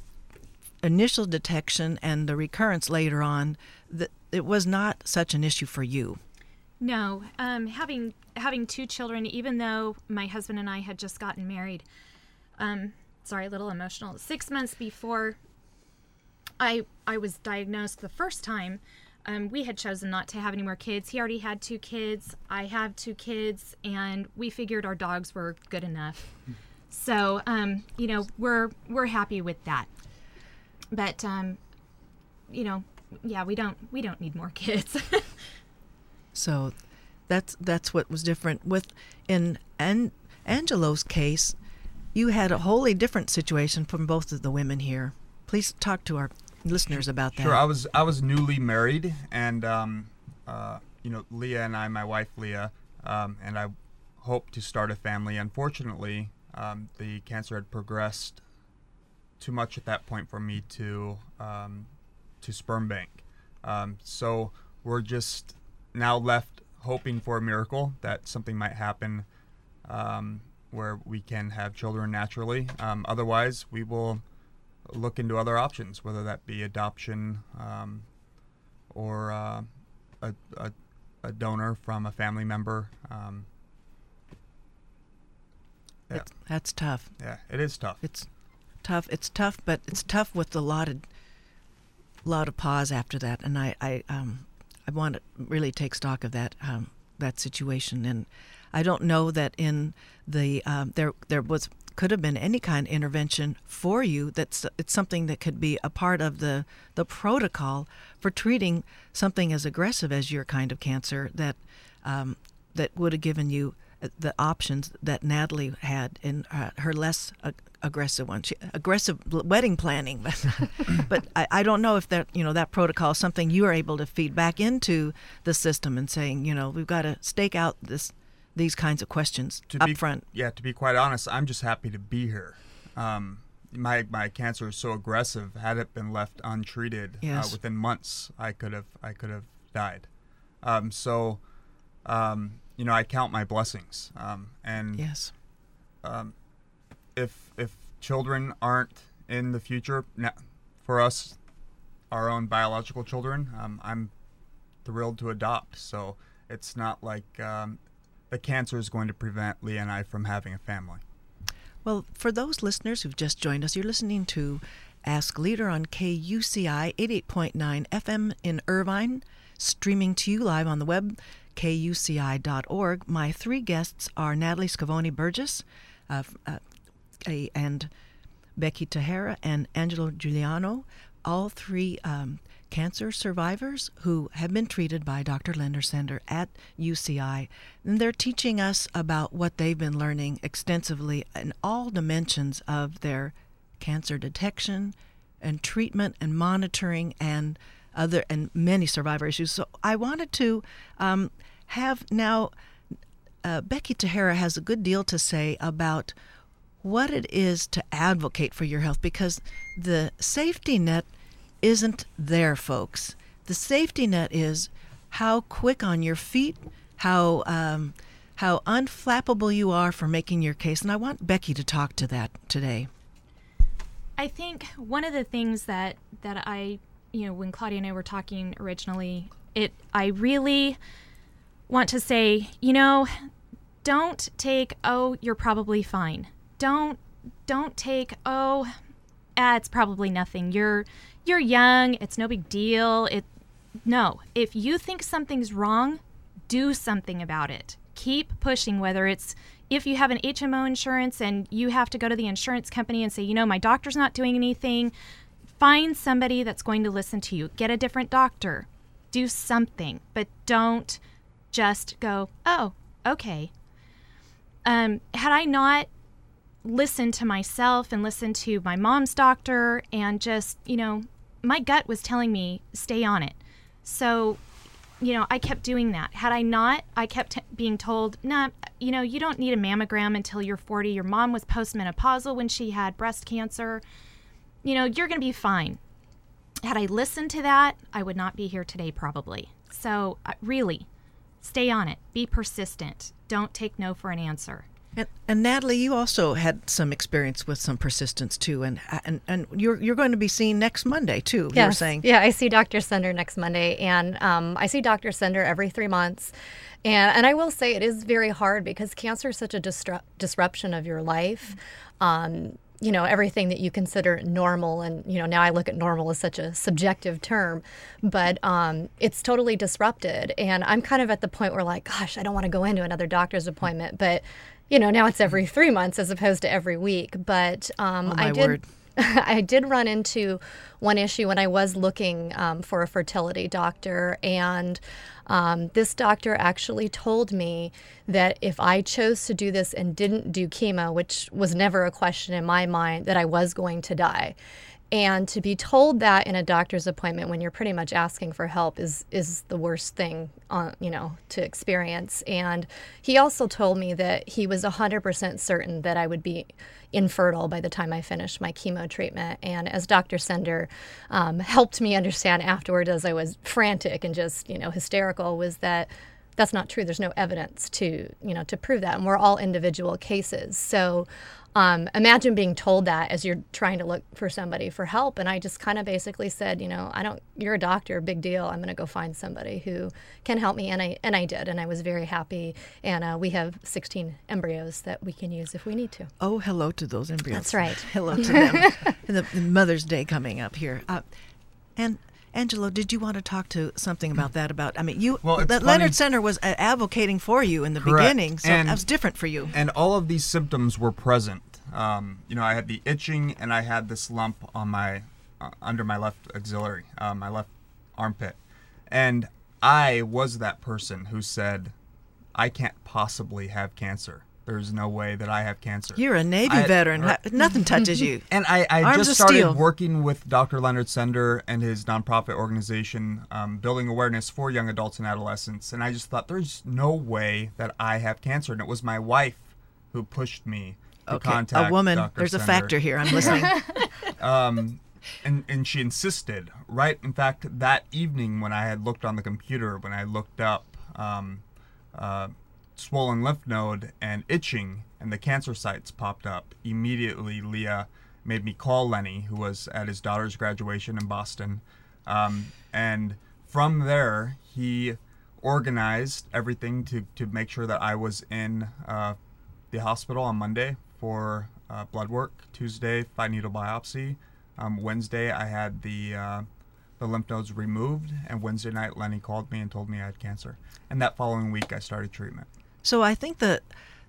B: initial detection and the recurrence later on, that it was not such an issue for you.
G: No, um, having having two children, even though my husband and I had just gotten married, um, sorry, a little emotional. Six months before I I was diagnosed the first time, um, we had chosen not to have any more kids. He already had two kids. I have two kids, and we figured our dogs were good enough. So, um, you know, we're we're happy with that. But, um, you know, yeah, we don't we don't need more [LAUGHS] kids.
B: so that's that's what was different with in An- Angelo's case. You had a wholly different situation from both of the women here. Please talk to our listeners about that.
H: Sure, I was I was newly married, and um, uh, you know, Leah and I, my wife Leah, um, and I hoped to start a family. Unfortunately, um, the cancer had progressed too much at that point for me to um, to sperm bank. Um, so we're just now left hoping for a miracle that something might happen um, where we can have children naturally. Um, otherwise, we will look into other options, whether that be adoption um, or uh, a, a, a, donor from a family member. Um,
B: yeah. that's tough.
H: Yeah, it is tough.
B: It's tough. It's tough, but it's tough with a lot of lot of pause after that, and I I um I want to really take stock of that um, that situation, and I don't know that in the um, there there was could have been any kind of intervention for you that's it's something that could be a part of the the protocol for treating something as aggressive as your kind of cancer that um, that would have given you the options that Natalie had in uh, her less uh, aggressive one, she, aggressive wedding planning. [LAUGHS] but I, I, don't know if that you know that protocol is something you are able to feed back into the system and saying you know we've got to stake out this these kinds of questions
H: to
B: up
H: be,
B: front.
H: Yeah, to be quite honest, I'm just happy to be here. Um, my my cancer is so aggressive. Had it been left untreated, uh,
B: yes.
H: uh, within months, I could have I could have died. Um, so, um, you know, I count my blessings. Um, and
B: yes,
H: um, if if children aren't in the future for us, our own biological children, um, I'm thrilled to adopt. So It's not like um, the cancer is going to prevent Leah and I from having a family.
B: Well, for those listeners who've just joined us, you're listening to Ask Leader on KUCI 88.9 FM in Irvine, streaming to you live on the web, kuci.org. My three guests are Natalie Scavone Burgess uh, uh, and Becky Tahara and Angelo Giuliano, all three um, cancer survivors who have been treated by Dr. Leonard Sender at UCI. And they're teaching us about what they've been learning extensively in all dimensions of their cancer detection and treatment and monitoring and other and many survivor issues. So I wanted to um, have now uh, Becky Tahara has a good deal to say about what it is to advocate for your health because the safety net isn't there, folks. The safety net is how quick on your feet, how um, how unflappable you are for making your case, and I want Becky to talk to that today.
G: I think one of the things that that I, you know, when Claudia and I were talking originally, it I really want to say, you know, don't take oh, you're probably fine. Don't don't take oh, ah, it's probably nothing. You're you're young, it's no big deal. It no, if you think something's wrong, do something about it. Keep pushing whether it's if you have an HMO insurance and you have to go to the insurance company and say, you know, my doctor's not doing anything, find somebody that's going to listen to you. Get a different doctor. Do something, but don't just go, oh, okay. Um, had I not listened to myself and listened to my mom's doctor and just, you know, my gut was telling me stay on it. So, you know, I kept doing that. Had I not, I kept t- being told, nah, you know, you don't need a mammogram until you're 40. Your mom was postmenopausal when she had breast cancer. You know, you're going to be fine. Had I listened to that, I would not be here today, probably. So, uh, really, stay on it. Be persistent. Don't take no for an answer.
B: And, and, Natalie, you also had some experience with some persistence too, and and, and you're you're going to be seen next Monday too.
F: Yes.
B: You were saying,
F: yeah, I see Dr. Sender next Monday, and um, I see Dr. Sender every three months, and and I will say it is very hard because cancer is such a disrupt, disruption of your life. Um, you know everything that you consider normal and you know now i look at normal as such a subjective term but um, it's totally disrupted and i'm kind of at the point where like gosh i don't want to go into another doctor's appointment but you know, now it's every three months as opposed to every week. But um,
B: oh, I
F: did.
B: Word. [LAUGHS]
F: I did run into one issue when I was looking um, for a fertility doctor, and um, this doctor actually told me that if I chose to do this and didn't do chemo, which was never a question in my mind, that I was going to die. And to be told that in a doctor's appointment when you're pretty much asking for help is is the worst thing, uh, you know, to experience. And he also told me that he was 100% certain that I would be infertile by the time I finished my chemo treatment. And as Dr. Sender um, helped me understand afterward, as I was frantic and just you know hysterical, was that that's not true. There's no evidence to you know to prove that, and we're all individual cases. So um, imagine being told that as you're trying to look for somebody for help. And I just kind of basically said, you know, I don't, you're a doctor, big deal. I'm going to go find somebody who can help me. And I, and I did. And I was very happy. And uh, we have 16 embryos that we can use if we need to.
B: Oh, hello to those embryos.
F: That's right. [LAUGHS]
B: hello to them. [LAUGHS] the, the, Mother's Day coming up here. Uh, and Angelo, did you want to talk to something about that? About I mean, you
H: well,
B: the Leonard Sender was uh, advocating for you in the
H: Correct.
B: beginning, so
H: and,
B: that was different for you.
H: And all of these symptoms were present. Um, you know, I had the itching and I had this lump on my uh, under my left axillary, uh, my left armpit, and I was that person who said, "I can't possibly have cancer." There's no way that I have cancer.
B: You're a Navy I, veteran. [LAUGHS] Nothing touches you. [LAUGHS]
H: And I, I just started steel. working with Dr. Leonard Sender and his nonprofit organization, um, building awareness for young adults and adolescents. And I just thought, there's no way that I have cancer. And it was my wife who pushed me
B: okay. a woman.
H: Dr.
B: There's
H: Sender.
B: a factor here. I'm listening. [LAUGHS]
H: um, and and she insisted. Right. In fact, that evening when I had looked on the computer, when I looked up. Um, uh, swollen lymph node and itching, and the cancer sites popped up. Immediately, Leah made me call Lenny, who was at his daughter's graduation in Boston. Um, and from there, he organized everything to, to make sure that I was in uh, the hospital on Monday for uh, blood work. Tuesday, fine needle biopsy. Um, Wednesday, I had the uh, the lymph nodes removed, and Wednesday night, Lenny called me and told me I had cancer. And that following week, I started treatment.
B: So I think that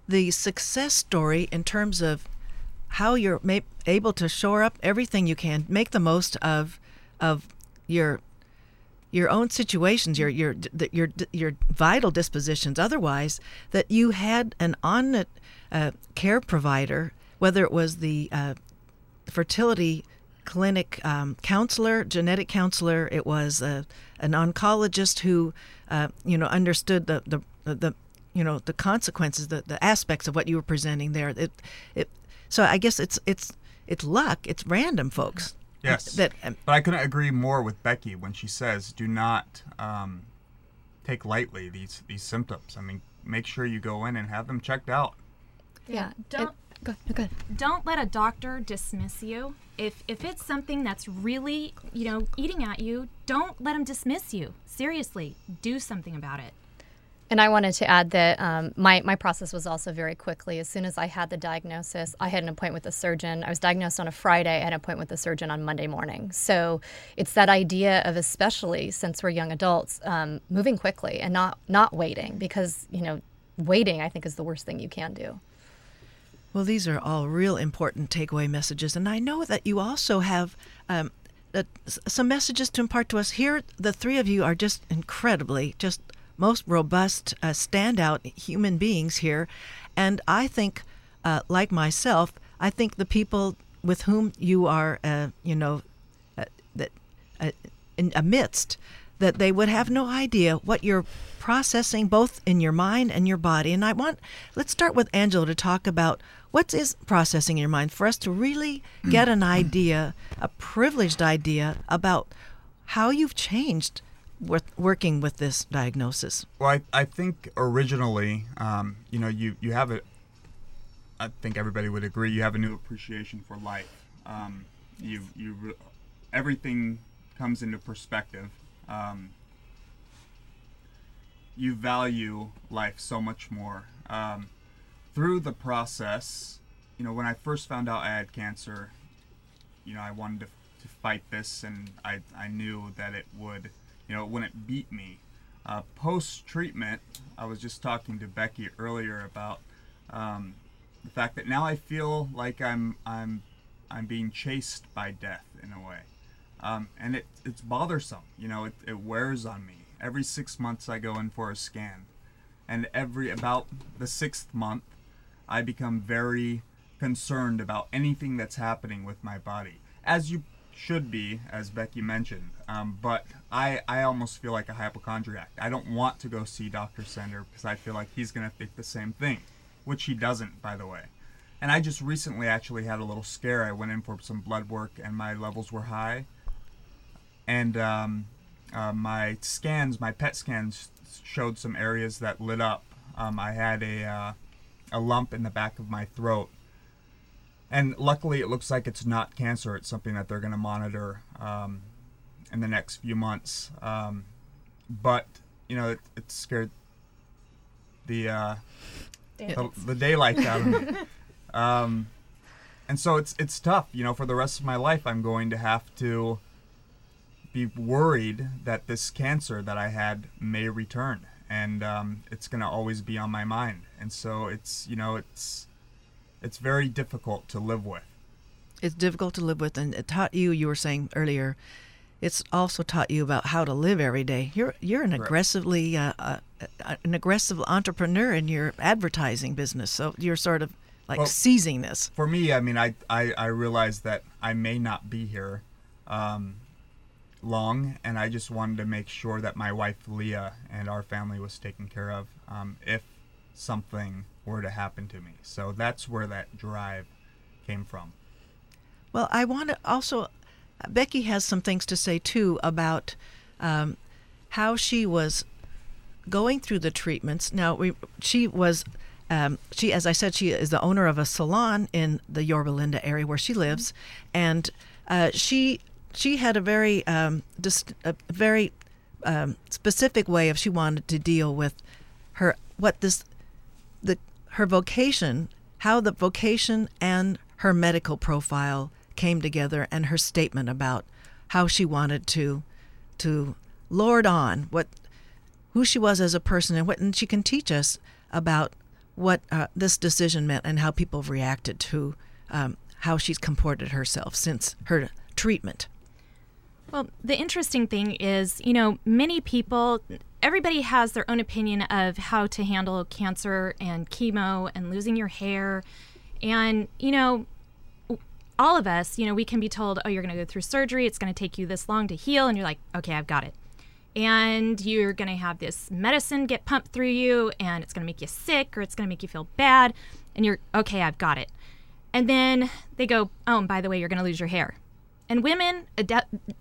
B: the success story in terms of how you're ma- able to shore up everything you can, make the most of of your your own situations, your your your your vital dispositions. Otherwise, that you had an on uh, care provider, whether it was the uh, fertility clinic um, counselor, genetic counselor, it was uh, an oncologist who, uh, you know, understood the, the the you know the consequences, the, the aspects of what you were presenting there. It, it, so I guess it's it's it's luck. It's random, folks.
H: Yes.
B: That, um,
H: but I couldn't agree more with Becky when she says, "Do not um, take lightly these these symptoms. I mean, make sure you go in and have them checked out."
F: Yeah.
G: Don't
F: It, go, go ahead.
G: don't let a doctor dismiss you. If if it's something that's really, you know, eating at you, don't let them dismiss you. Seriously, do something about it.
F: And I wanted to add that um, my, my process was also very quickly. As soon as I had the diagnosis, I had an appointment with the surgeon. I was diagnosed on a Friday. I had an appointment with the surgeon on Monday morning. So it's that idea of, especially since we're young adults, um, moving quickly and not not waiting because you know waiting I think is the worst thing you can do.
B: Well, these are all real important takeaway messages, and I know that you also have um, uh, some messages to impart to us. Here, the three of you are just incredibly, just most robust, uh, standout human beings here, and I think, uh, like myself, I think the people with whom you are, uh, you know, uh, that uh, amidst that they would have no idea what you're processing both in your mind and your body and i want let's start with angela to talk about what is processing in your mind for us to really get an idea a privileged idea about how you've changed with working with this diagnosis
H: Well, I, I think originally, um, you know, you, you have a, I think everybody would agree, you have a new appreciation for life. Um, you, you, everything comes into perspective. Um, you value life so much more. Um, through the process, you know, when I first found out I had cancer, you know, I wanted to, to fight this and I, I knew that it would, you know, it wouldn't beat me. Uh, Post treatment, I was just talking to Becky earlier about um, the fact that now I feel like I'm I'm I'm being chased by death in a way, um, and it it's bothersome. You know, it, it wears on me. Every six months I go in for a scan, and every about the sixth month, I become very concerned about anything that's happening with my body, as you should be, as Becky mentioned. Um, but I, I almost feel like a hypochondriac. I don't want to go see Dr. Sender because I feel like he's going to think the same thing, which he doesn't, by the way. And I just recently actually had a little scare. I went in for some blood work and my levels were high. And um, uh, my scans, my PET scans, showed some areas that lit up. Um, I had a, uh, a lump in the back of my throat. And luckily it looks like it's not cancer. It's something that they're going to monitor um, in the next few months. Um, but you know it, it scared the, uh, the the daylight out of me. [LAUGHS] Um, and so it's it's tough. You know for the rest of my life i'm going to have to be worried that this cancer that i had may return and um, it's going to always be on my mind and so it's you know it's it's very difficult to live with.
B: it's difficult to live with and it taught you you were saying earlier it's also taught you about how to live every day you're you're an
H: Correct.
B: aggressively uh, uh, an aggressive entrepreneur in your advertising business so you're sort of like
H: Well-
B: seizing this
H: For me, I mean, I I, I realized that I may not be here um, long, and I just wanted to make sure that my wife Leah and our family was taken care of um, if something were to happen to me. So that's where that drive came from.
B: Well, I want to also, Becky has some things to say too about um, how she was going through the treatments. Now, we, she was, um, she, as I said, she is the owner of a salon in the Yorba Linda area where she lives, and uh, she she had a very um, a very um, specific way of she wanted to deal with her what this the her vocation, how the vocation and her medical profile came together, and her statement about how she wanted to to lord on what who she was as a person and what and she can teach us about what uh, this decision meant and how people have reacted to um, how she's comported herself since her treatment.
G: Well, the interesting thing is, you know, many people, everybody has their own opinion of how to handle cancer and chemo and losing your hair. And, you know, all of us, you know, we can be told, oh, you're going to go through surgery. It's going to take you this long to heal. And you're like, okay, I've got it. And you're going to have this medicine get pumped through you and it's going to make you sick or it's going to make you feel bad. And you're, okay, I've got it. And then they go, oh, and by the way, you're going to lose your hair. And women,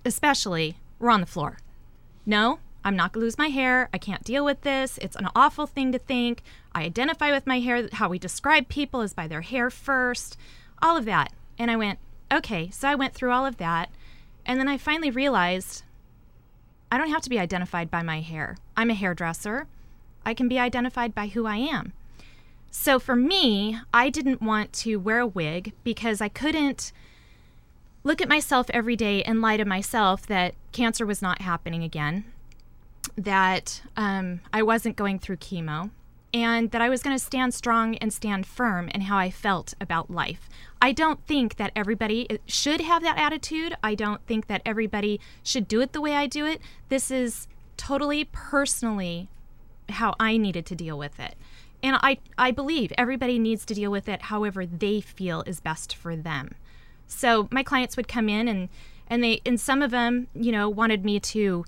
G: especially, were on the floor. No, I'm not going to lose my hair. I can't deal with this. It's an awful thing to think. I identify with my hair. How we describe people is by their hair first, all of that. And I went, okay. So I went through all of that. And then I finally realized I don't have to be identified by my hair. I'm a hairdresser. I can be identified by who I am. So for me, I didn't want to wear a wig because I couldn't look at myself every day and lie to myself that cancer was not happening again, that um, I wasn't going through chemo, and that I was going to stand strong and stand firm in how I felt about life. I don't think that everybody uh, should have that attitude. I don't think that everybody should do it the way I do it. This is totally personally how I needed to deal with it. And I, I believe everybody needs to deal with it however they feel is best for them. So my clients would come in and and they and some of them, you know, wanted me to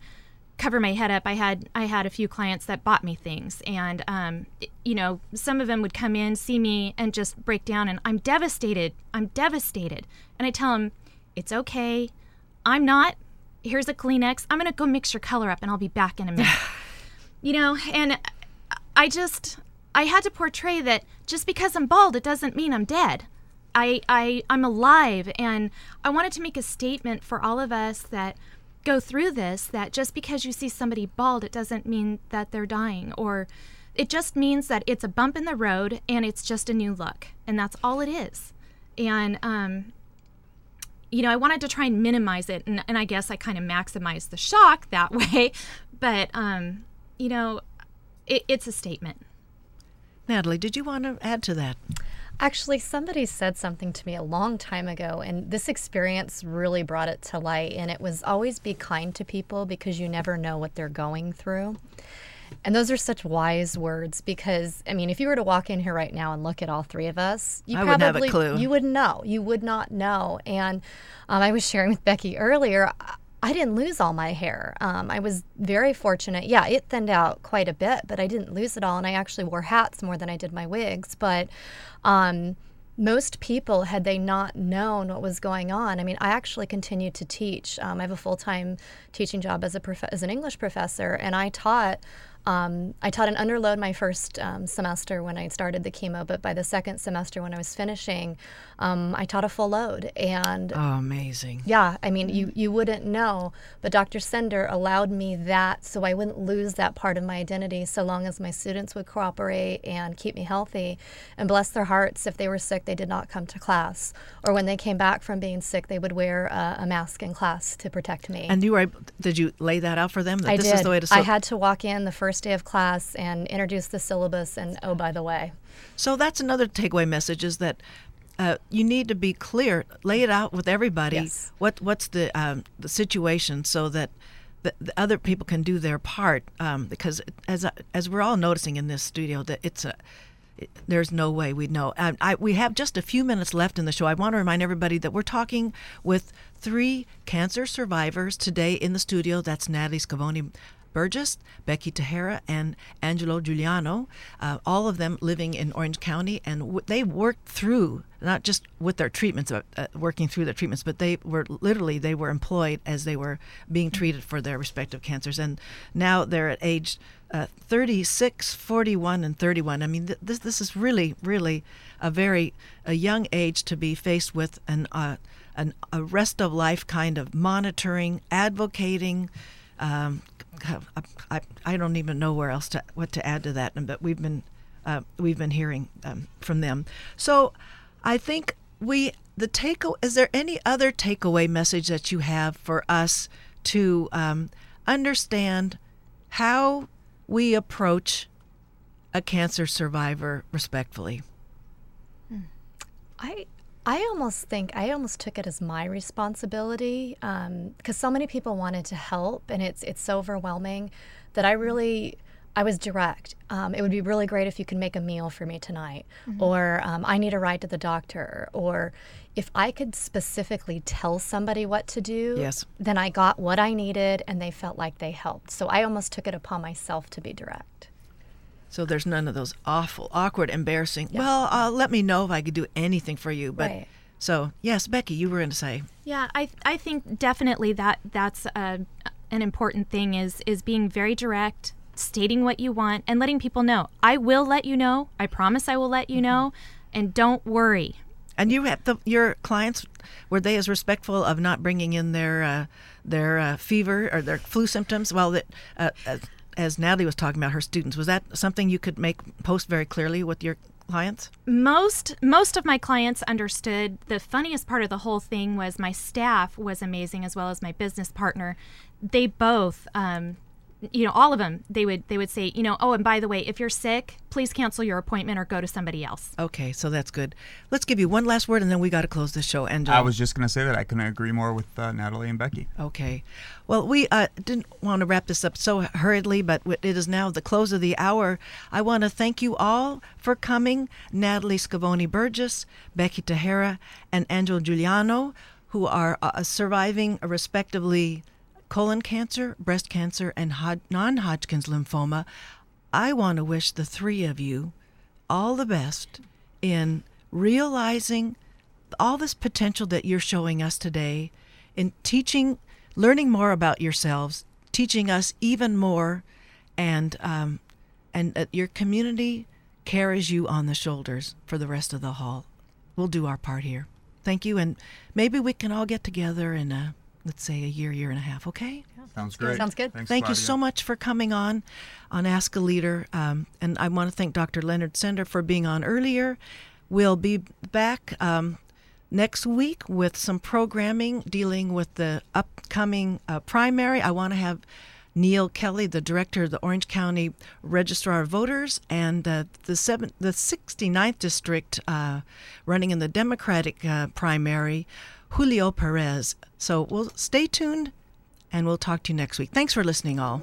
G: cover my head up. I had I had a few clients that bought me things, and um, you know, some of them would come in, see me, and just break down, and I'm devastated. I'm devastated, and I tell them, it's okay. I'm not. Here's a Kleenex. I'm gonna go mix your color up, and I'll be back in a minute. [LAUGHS] you know, and I just I had to portray that just because I'm bald, it doesn't mean I'm dead. I, I I'm alive and I wanted to make a statement for all of us that go through this that just because you see somebody bald it doesn't mean that they're dying or it just means that it's a bump in the road and it's just a new look and that's all it is. And um, you know i wanted to try and minimize it and, and i guess i kind of maximized the shock [LAUGHS] that way but um, you know it, it's a statement.
B: Natalie did you want to add to that
F: Actually, somebody said something to me a long time ago, and this experience really brought it to light. And it was always be kind to people because you never know what they're going through. And those are such wise words because I mean, if you were to walk in here right now and look at all three of us, you
B: I
F: probably
B: wouldn't have a clue.
F: you wouldn't know. You would not know. And um, I was sharing with Becky earlier. I didn't lose all my hair. Um, I was very fortunate. Yeah, it thinned out quite a bit, but I didn't lose it all. And I actually wore hats more than I did my wigs. But um, most people, had they not known what was going on, I mean, I actually continued to teach. Um, I have a full time teaching job as a prof- as an English professor, and I taught um, I taught an underload my first um, semester when I started the chemo, but by the second semester when I was finishing, um, I taught a full load. And
B: oh, amazing!
F: Yeah, I mean, you you wouldn't know, but Dr. Sender allowed me that so I wouldn't lose that part of my identity, so long as my students would cooperate and keep me healthy. And bless their hearts, if they were sick, they did not come to class, or when they came back from being sick, they would wear a, a mask in class to protect me.
B: And you were did you lay that out for them? That
F: I
B: this
F: did.
B: is the way to.
F: I had to walk in the first day of class and introduce the syllabus. And oh, by the way.
B: So that's another takeaway message is that uh, you need to be clear, lay it out with everybody.
F: Yes.
B: What what's the um, the situation so that the, the, other people can do their part. Um, because as as we're all noticing in this studio, that it's a it, there's no way we'd know. Um, I, we have just a few minutes left in the show. I want to remind everybody that we're talking with three cancer survivors today in the studio. That's Natalie Scavone Burgess, Becky Tahara, and Angelo Giuliano, uh, all of them living in Orange County, and w- they worked through not just with their treatments, uh, working through their treatments, but they were literally they were employed as they were being treated for their respective cancers, and now they're at age uh, 36, 41, and 31. I mean, th- this this is really really a very a young age to be faced with an uh, an a rest of life kind of monitoring, advocating. Um, I, I don't even know where else to what to add to that, but we've been uh, we've been hearing um, from them. So I think we the take is there any other takeaway message that you have for us to um, understand how we approach a cancer survivor respectfully?
F: I I almost think I almost took it as my responsibility because um, so many people wanted to help, and it's it's so overwhelming that I really I was direct. Um, it would be really great if you could make a meal for me tonight, mm-hmm. or um, I need a ride to the doctor, or if I could specifically tell somebody what to do,
B: yes.
F: then I got what I needed and they felt like they helped. So I almost took it upon myself to be direct.
B: So there's none of those awful, awkward, embarrassing. Yeah. Well, uh, let me know if I could do anything for you. But right. so yes, Becky, you were going to say.
G: Yeah, I I think definitely that that's a, an important thing is is being very direct, stating what you want, and letting people know. I will let you know. I promise I will let you mm-hmm. know, and don't worry.
B: And you have the, your clients were they as respectful of not bringing in their uh, their uh, fever or their flu symptoms? Well, that uh, uh as Natalie was talking about her students, was that something you could make post very clearly with your clients?
G: Most most of my clients understood. The funniest part of the whole thing was my staff was amazing as well as my business partner. They both um, you know all of them they would they would say you know oh and by the way if you're sick please cancel your appointment or go to somebody else.
B: Okay so that's good. Let's give you one last word and then we got to close the show and i
H: was just going to say that i couldn't agree more with uh, natalie and becky.
B: Okay. Well we uh, didn't want to wrap this up so hurriedly but it is now the close of the hour. I want to thank you all for coming. Natalie scavone burgess becky tahara and angel giuliano who are uh, surviving respectively colon cancer, breast cancer, and non Hodgkin's lymphoma, I want to wish the three of you all the best in realizing all this potential that you're showing us today, in teaching, learning more about yourselves, teaching us even more, and um, and uh, your community carries you on the shoulders for the rest of the hall. We'll do our part here. Thank you, and maybe we can all get together and. Uh, let's say a year, year and a half. Okay.
H: Sounds great.
F: Sounds good.
H: Thanks,
B: thank
H: Claudia.
B: you so much for coming on on Ask a Leader, um, and I want to thank Dr. Leonard Sender for being on earlier. We'll be back um, next week with some programming dealing with the upcoming uh, primary. I want to have. Neal Kelley, the director of the Orange County Registrar of Voters, and uh, the seven, the 69th district uh, running in the Democratic uh, primary, Julio Perez. So we'll stay tuned and we'll talk to you next week. Thanks for listening, all.